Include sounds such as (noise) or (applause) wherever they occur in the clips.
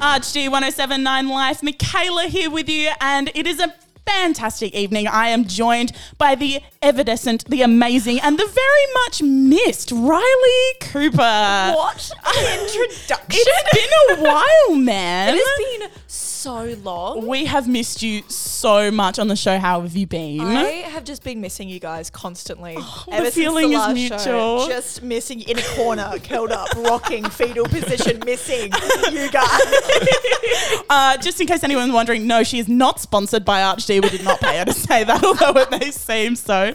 RHD 1079 Life. Michaela here with you, and it is a fantastic evening. I am joined by the evanescent, the amazing, and the very much missed Riley Cooper. What an (laughs) introduction! It's been a while, man. It has been so long. we have missed you so much on the show. How have you been? I have just been missing you guys constantly. the feeling is last mutual. Show, just missing in a corner, curled up, rocking, fetal position, (laughs) missing you guys. (laughs) Uh, just in case anyone's wondering, no, she is not sponsored by ArchD. We did not pay her to say that, (laughs) although it may seem so.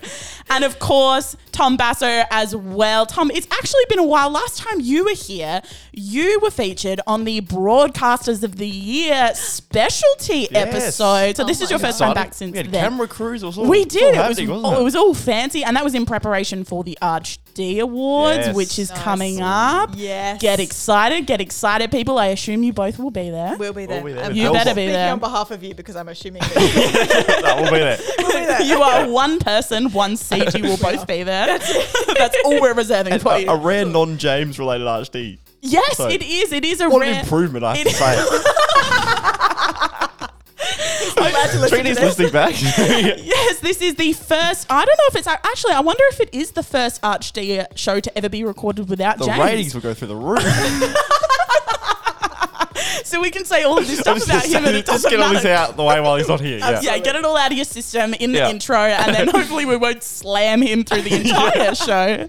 And of course, Tom Basso as well. Tom, it's actually been a while. Last time you were here, you were featured on the Broadcasters of the Year specialty Yes. episode. So oh this is your first time back since we had then. camera crews or something. We did. It was, wasn't oh, it was all fancy, and that was in preparation for the ArchD Awards, Yes. which is Nice. coming up. Yes. Get excited, get excited, people. I assume you both will be there. We'll be there. We'll be there I'm You better be there. on behalf of you because I'm assuming (laughs) that that will (laughs) be there. we'll be there. you are one person, one seat. You will both be there. That's (laughs) all we're reserving And for a, you. a rare non-James related RHD. Yes, so- it is. It is a What an rare. improvement, I have it- to say. (laughs) glad to listen to Trinity's this. listening back. (laughs) Yes, this is the first. I don't know if it's actually. I wonder if it is the first ArchD show to ever be recorded without the James. ratings will go through the roof. (laughs) (laughs) So we can say all of this stuff just, about him, and it just doesn't get all this matter. out the way while he's not here. Yeah. Yeah, get it all out of your system in the Yeah. intro, and then (laughs) hopefully we won't slam him through the (laughs) entire show.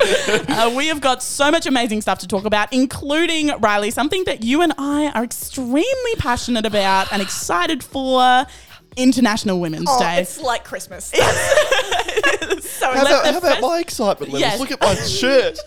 Uh, we have got so much amazing stuff to talk about, including Riley, something that you and I are extremely passionate about and excited for. International Women's Oh, Day. it's like Christmas. (laughs) so How about, how about my excitement levels? Yes. Look at my (laughs) shirt.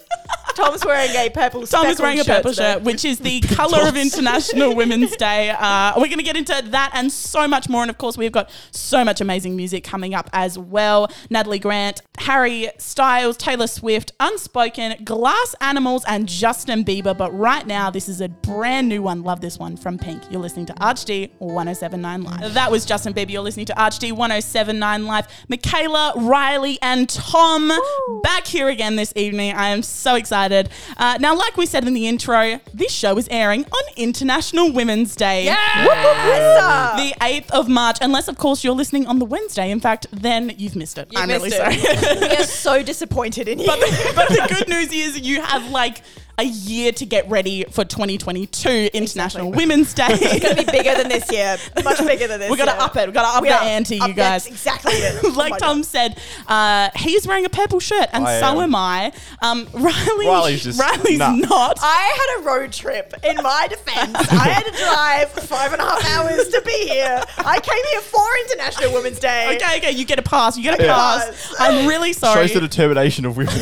Tom's wearing a purple. Tom is wearing a purple today. shirt, which is the (laughs) colour of International Women's Day. Uh, we're going to get into that and so much more. And of course, we've got so much amazing music coming up as well. Natalie Grant, Harry Styles, Taylor Swift, Unspoken, Glass Animals, and Justin Bieber. But right now, this is a brand new one. Love this one from Pink. You're listening to ArchD 1079 Live. That was Justin Bieber. You're listening to ArchD 1079 Live. Michaela, Riley, and Tom back here again this evening. I am so excited. Uh, now, like we said in the intro, this show is airing on International Women's Day. Yes! The 8th of March, unless, of course, you're listening on the Wednesday. In fact, then you've missed it. You I'm missed really it. sorry. we are so disappointed in you. but, the, but the good news is you have like a year to get ready for 2022 International Women's Day. it's going to be bigger than this year. (laughs) Much bigger than this year. We've got to up it. We've got to up We the are. ante, Up you guys. exactly it. (laughs) Oh like Tom God. said, uh, he's wearing a purple shirt, and I so am. am I. Um, (laughs) Riley, Riley's just- Riley's nah. not. I had a road trip. In my defense, I had to drive five and a half hours to be here. I came here for International Women's Day. okay, okay, you get a pass. You get a Yeah. pass. I'm really sorry. Shows the determination of women.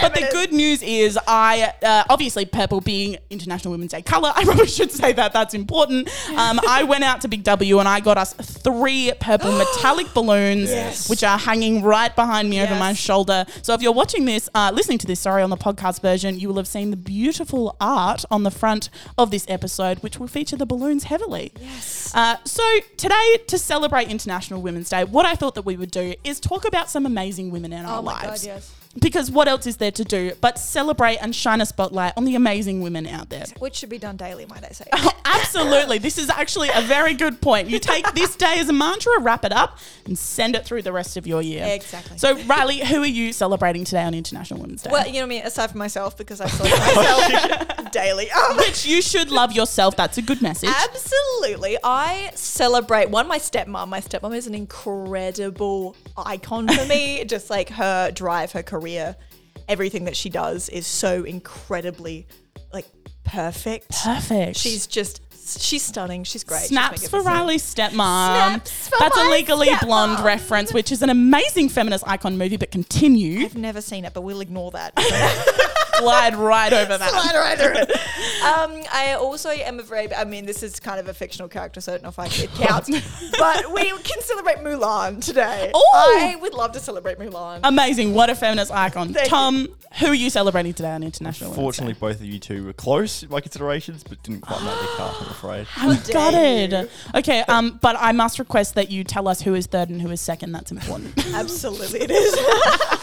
But the good news is, I uh, obviously purple being International Women's Day color. (laughs) I probably should say that. That's important. Um, (laughs) I went out to Big W and I got us three purple (gasps) metallic balloons, Yes. which are hanging right behind me over my shoulder. So if you're watching this, uh, listening to this, sorry, on the podcast version, you will have seen the beautiful art on the front of this episode, which will feature the balloons heavily. Yes. Uh, so today, to celebrate International Women's Day, what I thought that we would do is talk about some amazing women in our Oh God, lives. yes. Because what else is there to do but celebrate and shine a spotlight on the amazing women out there? Which should be done daily, might I say. (laughs) Oh, absolutely. This is actually a very good point. You take this day as a mantra, wrap it up, and send it through the rest of your year. Exactly. So, Riley, who are you celebrating today on International Women's Day? Well, you know what I mean, aside from myself, because I celebrate myself (laughs) daily. Um, Which you should love yourself. That's a good message. Absolutely. I celebrate one, my stepmom. My stepmom is an incredible icon for me. (laughs) Just like her drive, her career, everything that she does is so incredibly like perfect. Perfect. She's just she's stunning. She's great. She's Snaps for. Riley's stepmom. Snaps for That's a Legally Blonde reference, which is an amazing feminist icon movie, but continue. I've never seen it, but we'll ignore that. (laughs) Glide right over that. Slide right over it. Um, I also am a very, I mean, this is kind of a fictional character, so I don't know if I, it counts. (laughs) but we can celebrate Mulan today. Ooh. I would love to celebrate Mulan. Amazing. What a feminist icon. Thank Tom, who are you celebrating today on International Women's Fortunately, Day? both of you two were close in my considerations, but didn't quite make the cut, I'm afraid. (gasps) How dare Gutted. you. Okay, um, but I must request that you tell us who is third and who is second. That's important. Absolutely, it is. (laughs)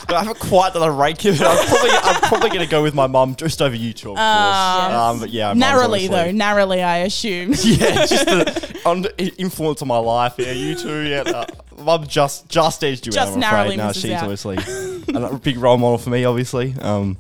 I haven't quite done a ranking, but I'm probably, I'm probably going to go with my mum, just over YouTube, of course. Um, but yeah, mum's narrowly though, obviously- narrowly, I assume. (laughs) yeah, (laughs) just the under, influence on my life. Yeah, you two. Yeah, uh, mum just just edged you Just out. I'm narrowly afraid. No, misses she's out. obviously (laughs) a big role model for me. Obviously, um,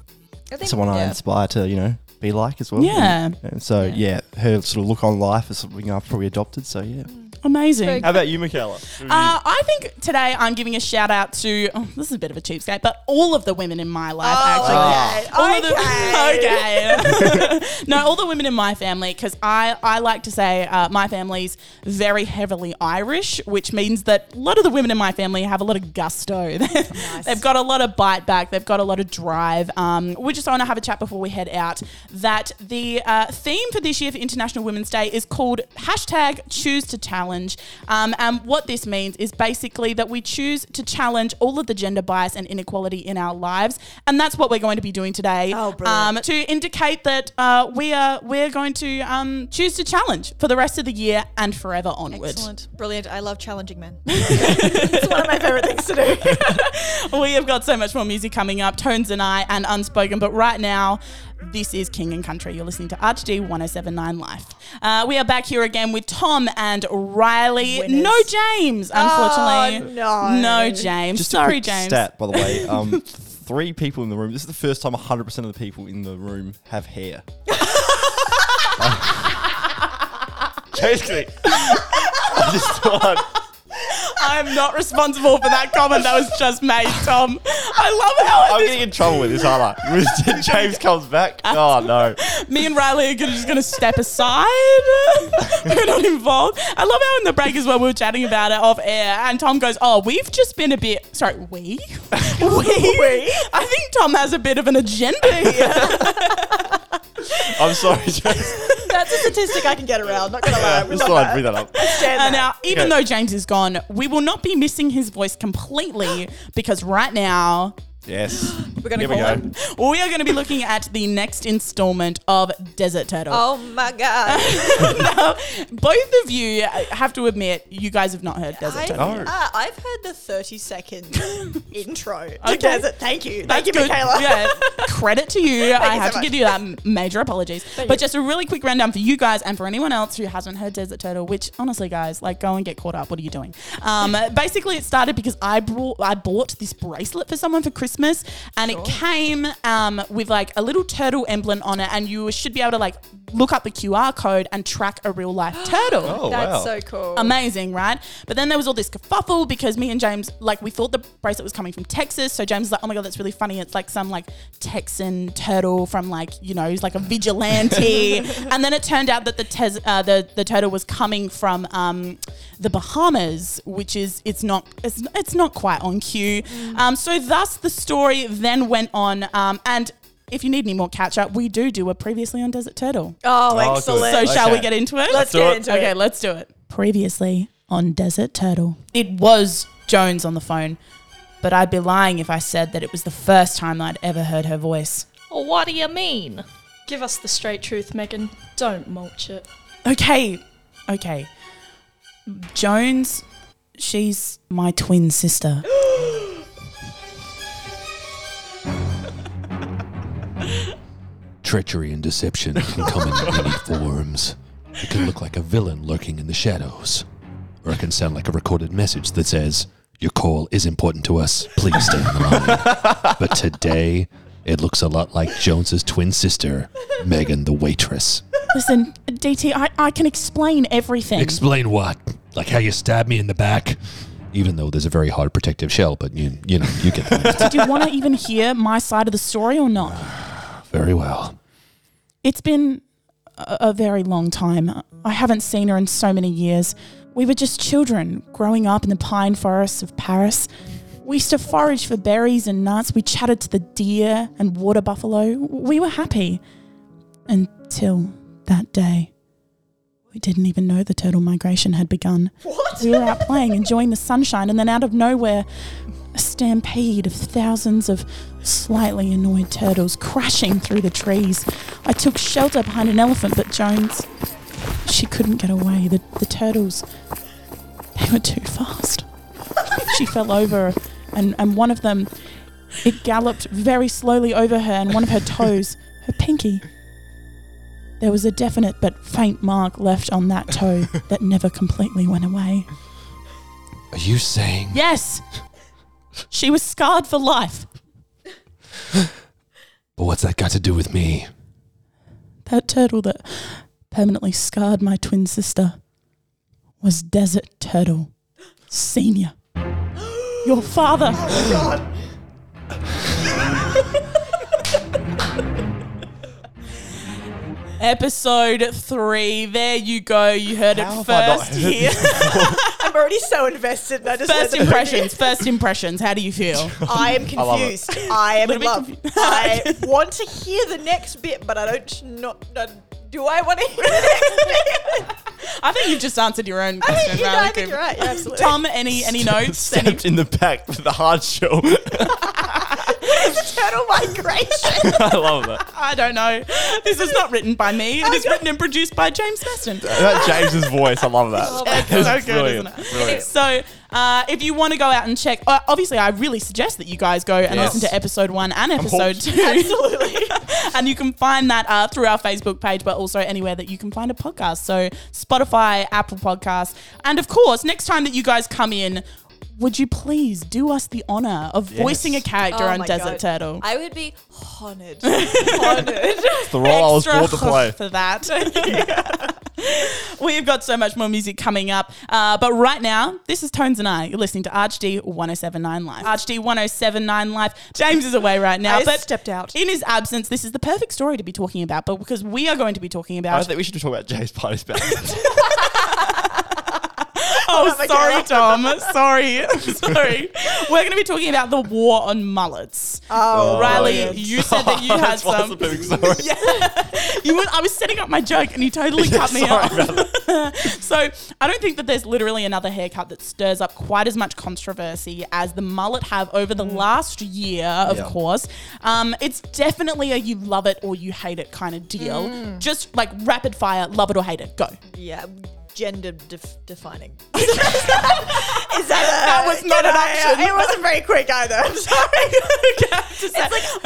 I think, someone I yeah. inspire to you know be like as well. Yeah. And, and so yeah. her sort of look on life is something I've probably adopted. So yeah. Amazing. How about you, Michaela? Who are you- Uh, I think today I'm giving a shout out to oh, this is a bit of a cheapskate, but all of the women in my life actually. okay. All of the, okay. (laughs) (laughs) no, all the women in my family because I I like to say uh, my family's very heavily Irish, which means that a lot of the women in my family have a lot of gusto. (laughs) They've got a lot of bite back. They've got a lot of drive. Um, we just want to have a chat before we head out. That the uh, theme for this year for International Women's Day is called hashtag Choose to Challenge. Um, and what this means is basically that we choose to challenge all of the gender bias and inequality in our lives, and that's what we're going to be doing today. Oh, brilliant. um, to indicate that uh, we are we're going to um, choose to challenge for the rest of the year and forever onward. Excellent. Brilliant. I love challenging men. (laughs) it's one of my favorite things to do. (laughs) we have got so much more music coming up, Tones and I, and Unspoken. But right now, this is King and Country. You're listening to RTD 1079 Life. Uh, we are back here again with Tom and Riley. Winners. No James, unfortunately. Oh, no. No James. Just Sorry, a quick James. stat, by the way. (laughs) Um, three people in the room. This is the first time 100% of the people in the room have hair. (laughs) (laughs) Basically, I just thought. I'm not responsible for that comment that was just made, Tom. I love how I'm getting in trouble with this, aren't I? (laughs) James comes back. Oh no! me and Riley are just going to step aside. (laughs) we're not involved. I love how in the break as well we were chatting about it off air, and Tom goes, "Oh, we've just been a bit sorry, we, (laughs) we. I think Tom has a bit of an agenda here." (laughs) I'm sorry, James. (laughs) That's a statistic I can get around. Not gonna lie. I just thought I'd bring that up. Stand And now, even Okay. though James is gone, we will not be missing his voice completely because right now Yes. We're gonna Here we call go. him. we are going to be looking at the next installment of Desert Turtle. Oh my god. (laughs) Both of you have to admit, you guys have not heard Desert I, Turtle. No. uh, I've heard the 30 second (laughs) intro to Okay. Desert. Thank you. Thank That's you, good. Michaela. Yeah, credit to you. (laughs) I you have so to much. give you that m- major apologies. but you. just a really quick rundown for you guys and for anyone else who hasn't heard Desert Turtle. Which honestly, guys, like, go and get caught up. What are you doing? Um, basically, it started because I brought I bought this bracelet for someone for Christmas, and it came um, with like a little turtle emblem on it, and you should be able to like look up the QR code and track a real life (gasps) turtle. Oh, That's wow. so cool. Amazing, right? But then there was all this kerfuffle because me and James, like, we thought the bracelet was coming from Texas. So James was like, oh my God, that's really funny. It's like some, like, Texan turtle from, like, you know, he's like a vigilante. (laughs) and then it turned out that the, tes- uh, the, the turtle was coming from um, the Bahamas, which is, it's not, it's, it's not quite on cue. Um, so thus the story then went on. Um, and if you need any more catch up, we do do a previously on Desert Turtle. oh, oh good. excellent. So shall we Okay. get into it? Let's do get it. into Okay, it. let's do it. Previously on Desert Turtle. It was Jones on the phone, but I'd be lying if I said that it was the first time I'd ever heard her voice. Well, what do you mean? Give us the straight truth, Megan. Don't mulch it. Okay, okay. Jones, she's my twin sister. (gasps) (gasps) (gasps) Treachery and deception can come in many (laughs) forms. It can look like a villain lurking in the shadows, or it can sound like a recorded message that says, Your call is important to us. Please stay on the line. (laughs) but today, it looks a lot like Jones's twin sister, Megan the waitress. Listen, DT, I, I can explain everything. Explain what? Like how you stabbed me in the back? Even though there's a very hard protective shell, but you, you know, you get the (laughs) Do you want to even hear my side of the story or not? (sighs) very well. It's been a, a very long time. I haven't seen her in so many years. We were just children growing up in the pine forests of Paris. We used to forage for berries and nuts. We chatted to the deer and water buffalo. We were happy. Until that day. We didn't even know the turtle migration had begun. What? We were out playing, enjoying the sunshine, and then out of nowhere, a stampede of thousands of slightly annoyed turtles crashing through the trees. I took shelter behind an elephant, but Jones, she couldn't get away. The, the turtles, they were too fast. she fell over, and, and one of them, It galloped very slowly over her and one of her toes, her pinky. There was a definite but faint mark left on that toe that never completely went away. Are you saying Yes! She was scarred for life. But what's that got to do with me? That turtle that permanently scarred my twin sister was Desert Turtle Senior. Your father. Oh (laughs) Episode three. There you go. You heard How it have I not first heard here. I'm already so invested. And I just First impressions. First impressions. How do you feel? I am confused. I, am in love. (laughs) I want to hear the next bit, but I don't. Not, not do I want to hear the next bit? I think you've just answered your own I question. think, you know, I think you're right. Yeah, absolutely. Tom, any any notes? Any Stabbed in the back for the hard shell. (laughs) turtle migration. (laughs) I love that. I don't know. This is not written by me. It is written and produced by James Meston. That James's voice, I love that. (laughs) Oh It's so good, brilliant. isn't it? Brilliant. So, uh, if you want to go out and check, uh, obviously, I really suggest that you guys go and Yes. listen to episode one and episode hooked. two. Absolutely. (laughs) and you can find that uh, through our Facebook page, but also anywhere that you can find a podcast. So, Spotify, Apple Podcasts. And of course, next time that you guys come in, would you please do us the honor of voicing a character Oh on Desert God. Turtle? I would be honored. (laughs) honored. It's the role I was Extra born to play. for that. (laughs) (laughs) We've got so much more music coming up. Uh, but right now, this is Tones and I. You're listening to ArchD 1079 Live. ArchD 1079 Live. James is away right now. I but stepped out. In his absence, this is the perfect story to be talking about. But because we are going to be talking about. don't think we should talk about Jay's party back. (laughs) oh, (laughs) my sorry, Tom. Sorry. (laughs) sorry. We're going to be talking about the war on mullets. Oh, Riley, brilliant. you said that you had That's some. a perfect story. You went, I was setting up my joke and you totally cut me Sorry off. So I don't think that there's literally another haircut that stirs up quite as much controversy as the mullet have over the last year, of Yeah. course. Um, it's definitely a you love it or you hate it kind of deal. Just like rapid fire, love it or hate it, go. Yeah, gender def- defining. (laughs) Is that, That was not an know, option. It wasn't very quick either. I'm sorry.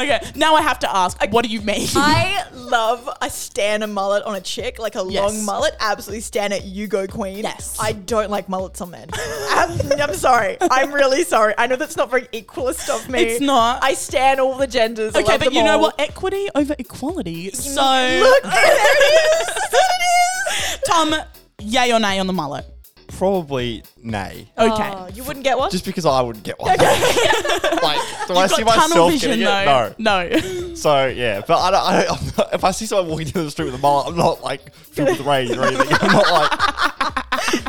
(laughs) okay, now I have to ask, what do you mean? I (laughs) love a stan a mullet on a chick, like a Yes. long mullet. Absolutely stan it. You go queen. Yes. I don't like mullets on men. I'm, um, I'm sorry. I'm really sorry. I know that's not very equalist of me. It's not. I stan all the genders. I okay, but you know all. what? Equity over equality. So, Look, there it is. There it is. Tom, yay or nay on the mullet? Probably nay. Okay. Oh, you wouldn't get one? Just because I wouldn't get one. (laughs) (laughs) like, do I You've see got tunnel myself vision, getting it? No. No. (laughs) So yeah, but I don't. I don't I'm not, if I see someone walking down the street with a mullet, I'm not like filled with rage or anything. I'm not like.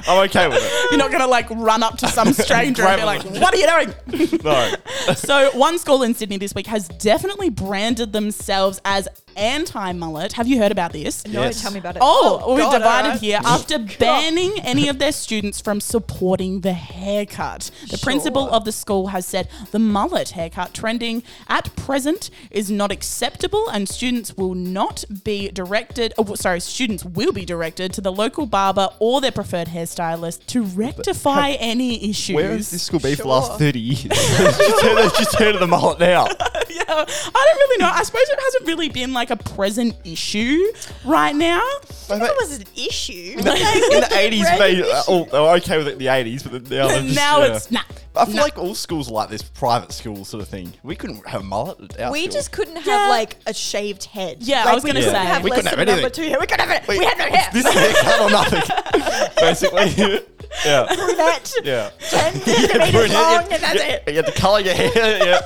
I'm okay with it. You're not going to like run up to some stranger and be like, what are you doing? No. so, one school in Sydney this week has definitely branded themselves as anti mullet. Have you heard about this? no, Yes. tell me about it. Oh, we're God, divided alright. here after (laughs) banning any of their students from supporting the haircut. The principal of the school has said the mullet haircut trending at present is not acceptable and students will not be directed, oh, sorry, students will be directed to the local barber or their preferred hairstylist to rectify any issues. Where has this school been for the last Sure. 30 years? (laughs) just, heard, they've just heard of the mullet now. Yeah, (laughs) I don't really know. I suppose it hasn't really been like a present issue right now. I thought it was an issue. In the 80s, they, (laughs) oh, they were okay with it in the 80s, but now, they're just, now yeah. it's nah. I feel nah. like all schools are like this private school sort of thing. We couldn't have a mullet at our We school. just couldn't have Yeah. like a shaved head. Yeah, I was gonna say. have We less couldn't have than number anything. two hair. We couldn't have it. Wait, we had no hair. (laughs) This haircut or nothing, basically. yeah. brunette. Yeah. 10 centimeters Brunette, long, and that's yeah, it. You had to colour your hair. Yeah.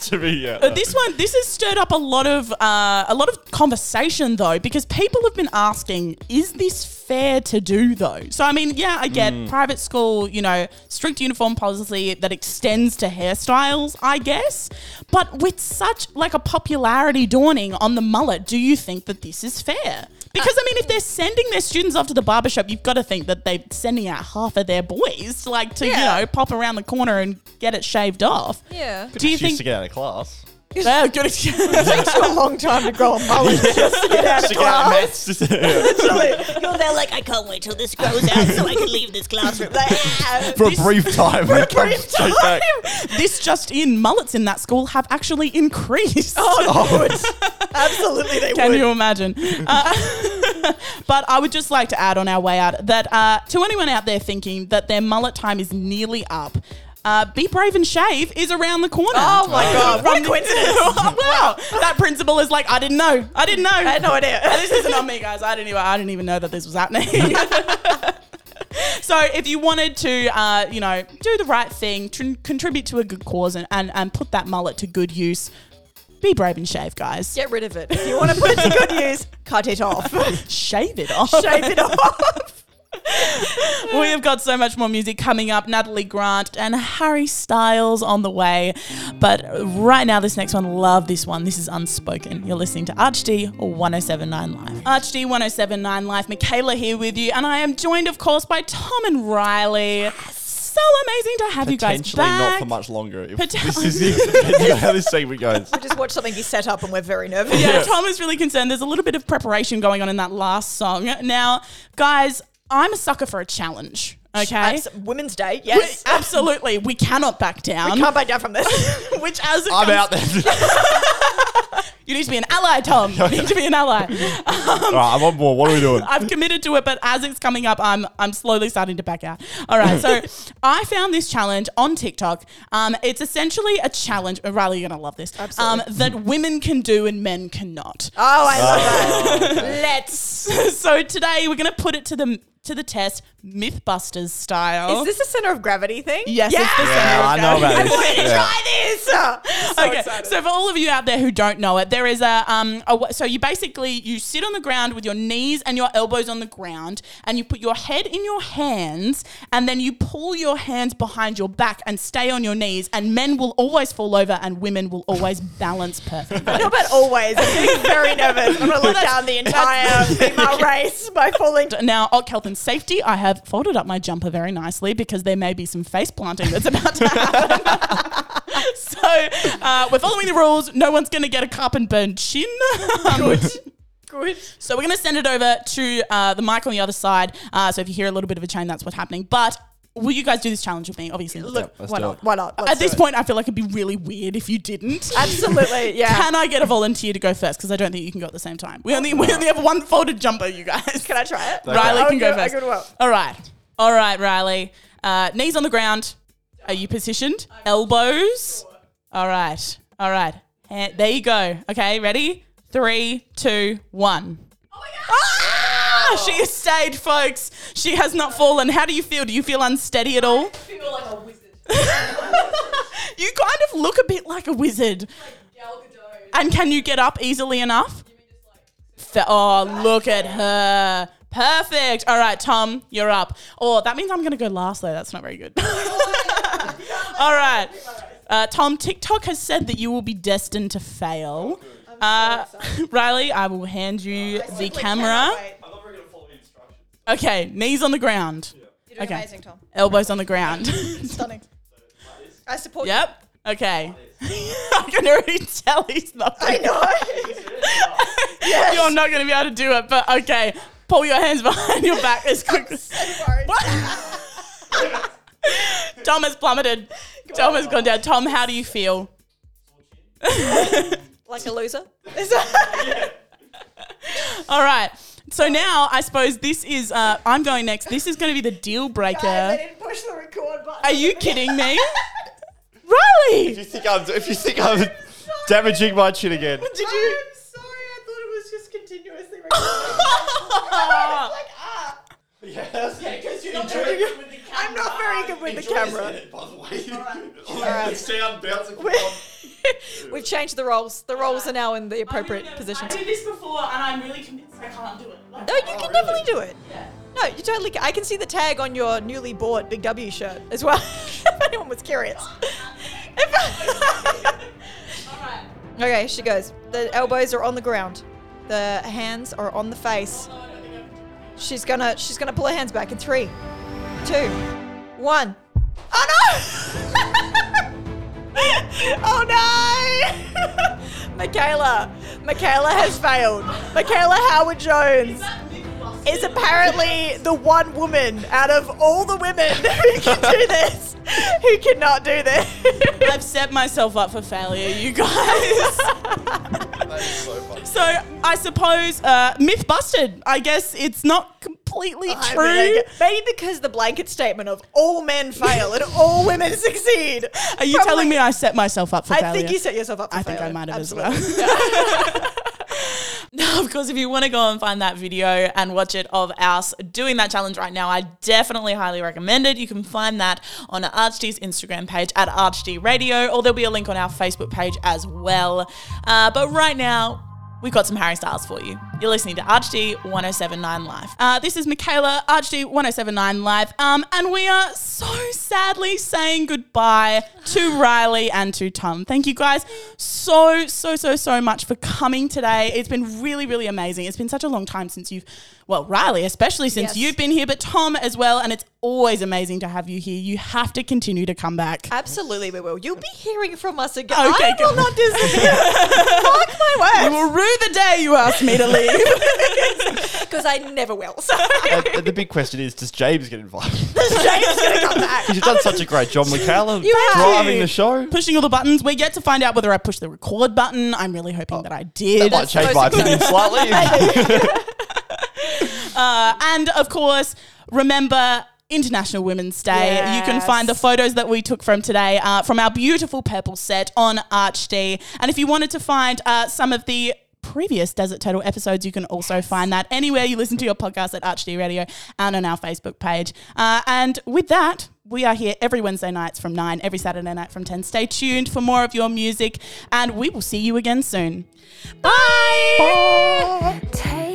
to be, yeah. Uh, this one, this has stirred up a lot of uh, a lot of conversation though, because people have been asking, is this fair to do though? So I mean, yeah, I get Mm. private school, you know, strict uniform policy that extends to hairstyles, I guess. But with such like a popularity dawning on the mullet, do you think that this is fair? Because I mean, if they're sending their students off to the barbershop, you've got to think that they're sending out half of their boys, like to Yeah. you know pop around the corner and get it shaved off. Yeah. Do you think to get out of class? Yeah, good excuse. takes you a long time to grow a (laughs) mullet. Just to get out of Stick it out, class. mates. Just- (laughs) yeah. You're there like, I can't wait till this grows out so I can leave this classroom. Like, (laughs) ah. For a brief time. For a brief time. this just in, mullets in that school have actually increased. Oh, good. Absolutely, they Can would. you imagine? Uh, but I would just like to add on our way out that uh, to anyone out there thinking that their mullet time is nearly up, uh, Be Brave and Shave is around the corner. Oh my god, what a coincidence. (laughs) wow, that principal is like, I didn't know. I didn't know. I had no idea. this isn't on me, guys. I didn't even. I didn't even know that this was happening. (laughs) so, if you wanted to, uh, you know, do the right thing, tr- contribute to a good cause, and, and and put that mullet to good use, be brave and shave, guys. Get rid of it. If you want to put it to good (laughs) use, cut it off. Shave it off. Shave it off. We have got so much more music coming up. Natalie Grant and Harry Styles on the way. But right now, this next one, love this one. This is Unspoken. You're listening to ArchD 1079 Live. ArchD 1079 Live. Michaela here with you. And I am joined, of course, by Tom and Riley. So amazing to have you guys Potentially back. not for much longer. If Poten- this is it. (laughs) Depending on how this segment goes. We just watched something be set up and we're very nervous. Yeah, Tom is really concerned. There's a little bit of preparation going on in that last song. Now, guys, I'm a sucker for a challenge. Okay. Abs- Women's Day, We- yes. absolutely. We cannot back down. We can't back down from this. (laughs) Which, as it I'm comes- out there. (laughs) You need to be an ally, Tom. You need to be an ally. (laughs) All right, I'm on board. What are we doing? I've committed to it, but as it's coming up, I'm I'm slowly starting to back out. All right, so I found this challenge on TikTok. Um, it's essentially a challenge. uh, Riley, you're gonna love this. Absolutely. Um, that women can do and men cannot. Oh, I love that. Let's. so today we're gonna put it to the to the test, MythBusters style. Is this a center of gravity thing? Yes, it's the Yeah, center of I know about this. I'm going to Yeah. try this. So (laughs) okay, excited. so for all of you out there who don't know it, there is a um. A, w- so you basically you sit on the ground with your knees and your elbows on the ground, and you put your head in your hands, and then you pull your hands behind your back and stay on your knees, and men will always fall over, and women will always balance perfectly. (laughs) Not about always. I'm getting very nervous. I'm going to let down the entire (laughs) female race by falling. Now, Ock Health and Safety, I have folded up my jumper very nicely because there may be some face planting that's about to happen. (laughs) so, uh, we're following the rules. No one's going to get a cup and burn chin. (laughs) Um, Good. So we're going to send it over to uh, the mic on the other side. Uh, so if you hear a little bit of a chain, that's what's happening. But will you guys do this challenge with me? Obviously, Look, let's why do not? Why not? Let's At do this it. point, I feel like it'd be really weird if you didn't. absolutely, (laughs) yeah. Can I get a volunteer to go first? Because I don't think you can go at the same time. We only we only have one folded jumper, you guys. Can I try it? Riley can go go- first. go to well. All right, all right, Riley. Uh, knees on the ground. Are you positioned? Elbows. All right, all right. And there you go. Okay, ready? Three, two, one. Ah! She has stayed, folks. She has not fallen. How do you feel? Do you feel unsteady at all? I feel like a wizard. (laughs) You kind of look a bit like a wizard. And can you get up easily enough? Fe- oh, look at her. Perfect. All right, Tom, you're up. Oh, that means I'm going to go last, though. That's not very good. (laughs) All right. Uh, Tom, TikTok has said that you will be destined to fail. Uh, (laughs) Riley, I will hand you the camera. Okay, knees on the ground. You're doing Okay. amazing, Tom. Elbows on the ground. (laughs) Stunning. I support you. yep. Okay. (laughs) I can already tell he's not. I know. (laughs) You're not going to be able to do it, but okay. Pull your hands behind your back as quick quickly. Sorry. Tom has plummeted. Tom has gone down. Tom, how do you feel? Like a loser? All right. So now I suppose this is. Uh, I'm going next. This is going to be the deal breaker. didn't push the record button. Are you kidding me, (laughs) If you think I'm, if you think I'm damaging my chin again, Did you? I'm sorry. I thought it was just continuously recording. (laughs) like, ah. I'm not very good with the camera. By the way, Alright. sound bouncing. (laughs) We've changed the roles. The roles are now in the appropriate position. I did this before, and I'm really convinced I can't do it. No, you can definitely do it. No, you totally can. I can see the tag on your newly bought Big W shirt as well. (laughs) if anyone was curious. (laughs) okay, she goes. The elbows are on the ground. The hands are on the face. She's gonna she's gonna pull her hands back in three, two, one. Oh no! (laughs) (laughs) oh no! (laughs) Michaela. Michaela has failed. Michaela Howard Jones is apparently the one woman out of all the women (laughs) who can do this who cannot do this. I've set myself up for failure, you guys. That is so funny. so I suppose uh, myth busted. I guess it's not completely I true. mean, maybe because the blanket statement of all men fail and all women (laughs) succeed. Are you telling me I set myself up for I failure? think you set yourself up for I think I might have Absolutely. as well. (laughs) (laughs) Now, of course, if you want to go and find that video and watch it of us doing that challenge right now, I definitely highly recommend it. You can find that on ArchD's Instagram page at ArchD Radio, or there'll be a link on our Facebook page as well. Uh, but right now, we've got some Harry Styles for you. You're listening to ArchD 1079 Live. Uh, this is Michaela, ArchD 1079 Live, um, and we are so sadly saying goodbye to (laughs) Riley and to Tom. Thank you guys so, so, so, so much for coming today. It's been really, really amazing. It's been such a long time since you've, well, Riley, especially since Yes. you've been here, but Tom as well, and it's always amazing to have you here. You have to continue to come back. Absolutely, we will. You'll be hearing from us again. Okay, I will not disappear. (laughs) Mark my words. You will rue the day you asked me to leave. Because I never will. So And, and the big question is, does James get invited? (laughs) James going to come back. Because (laughs) you've done such a great job, Michaela, You driving the show. Pushing all the buttons. We're yet to find out whether I pushed the record button. I'm really hoping that I did. That might change my opinion slightly. (laughs) Uh, and of course, remember International Women's Day. You can find the photos that we took from today uh, from our beautiful purple set on ArchD. And if you wanted to find uh, some of the previous Desert Turtle episodes, you can also find that anywhere you listen to your podcast at ArchD Radio and on our Facebook page. Uh, and with that, we are here every Wednesday nights from 9, every Saturday night from 10. Stay tuned for more of your music, and we will see you again soon. Bye. Take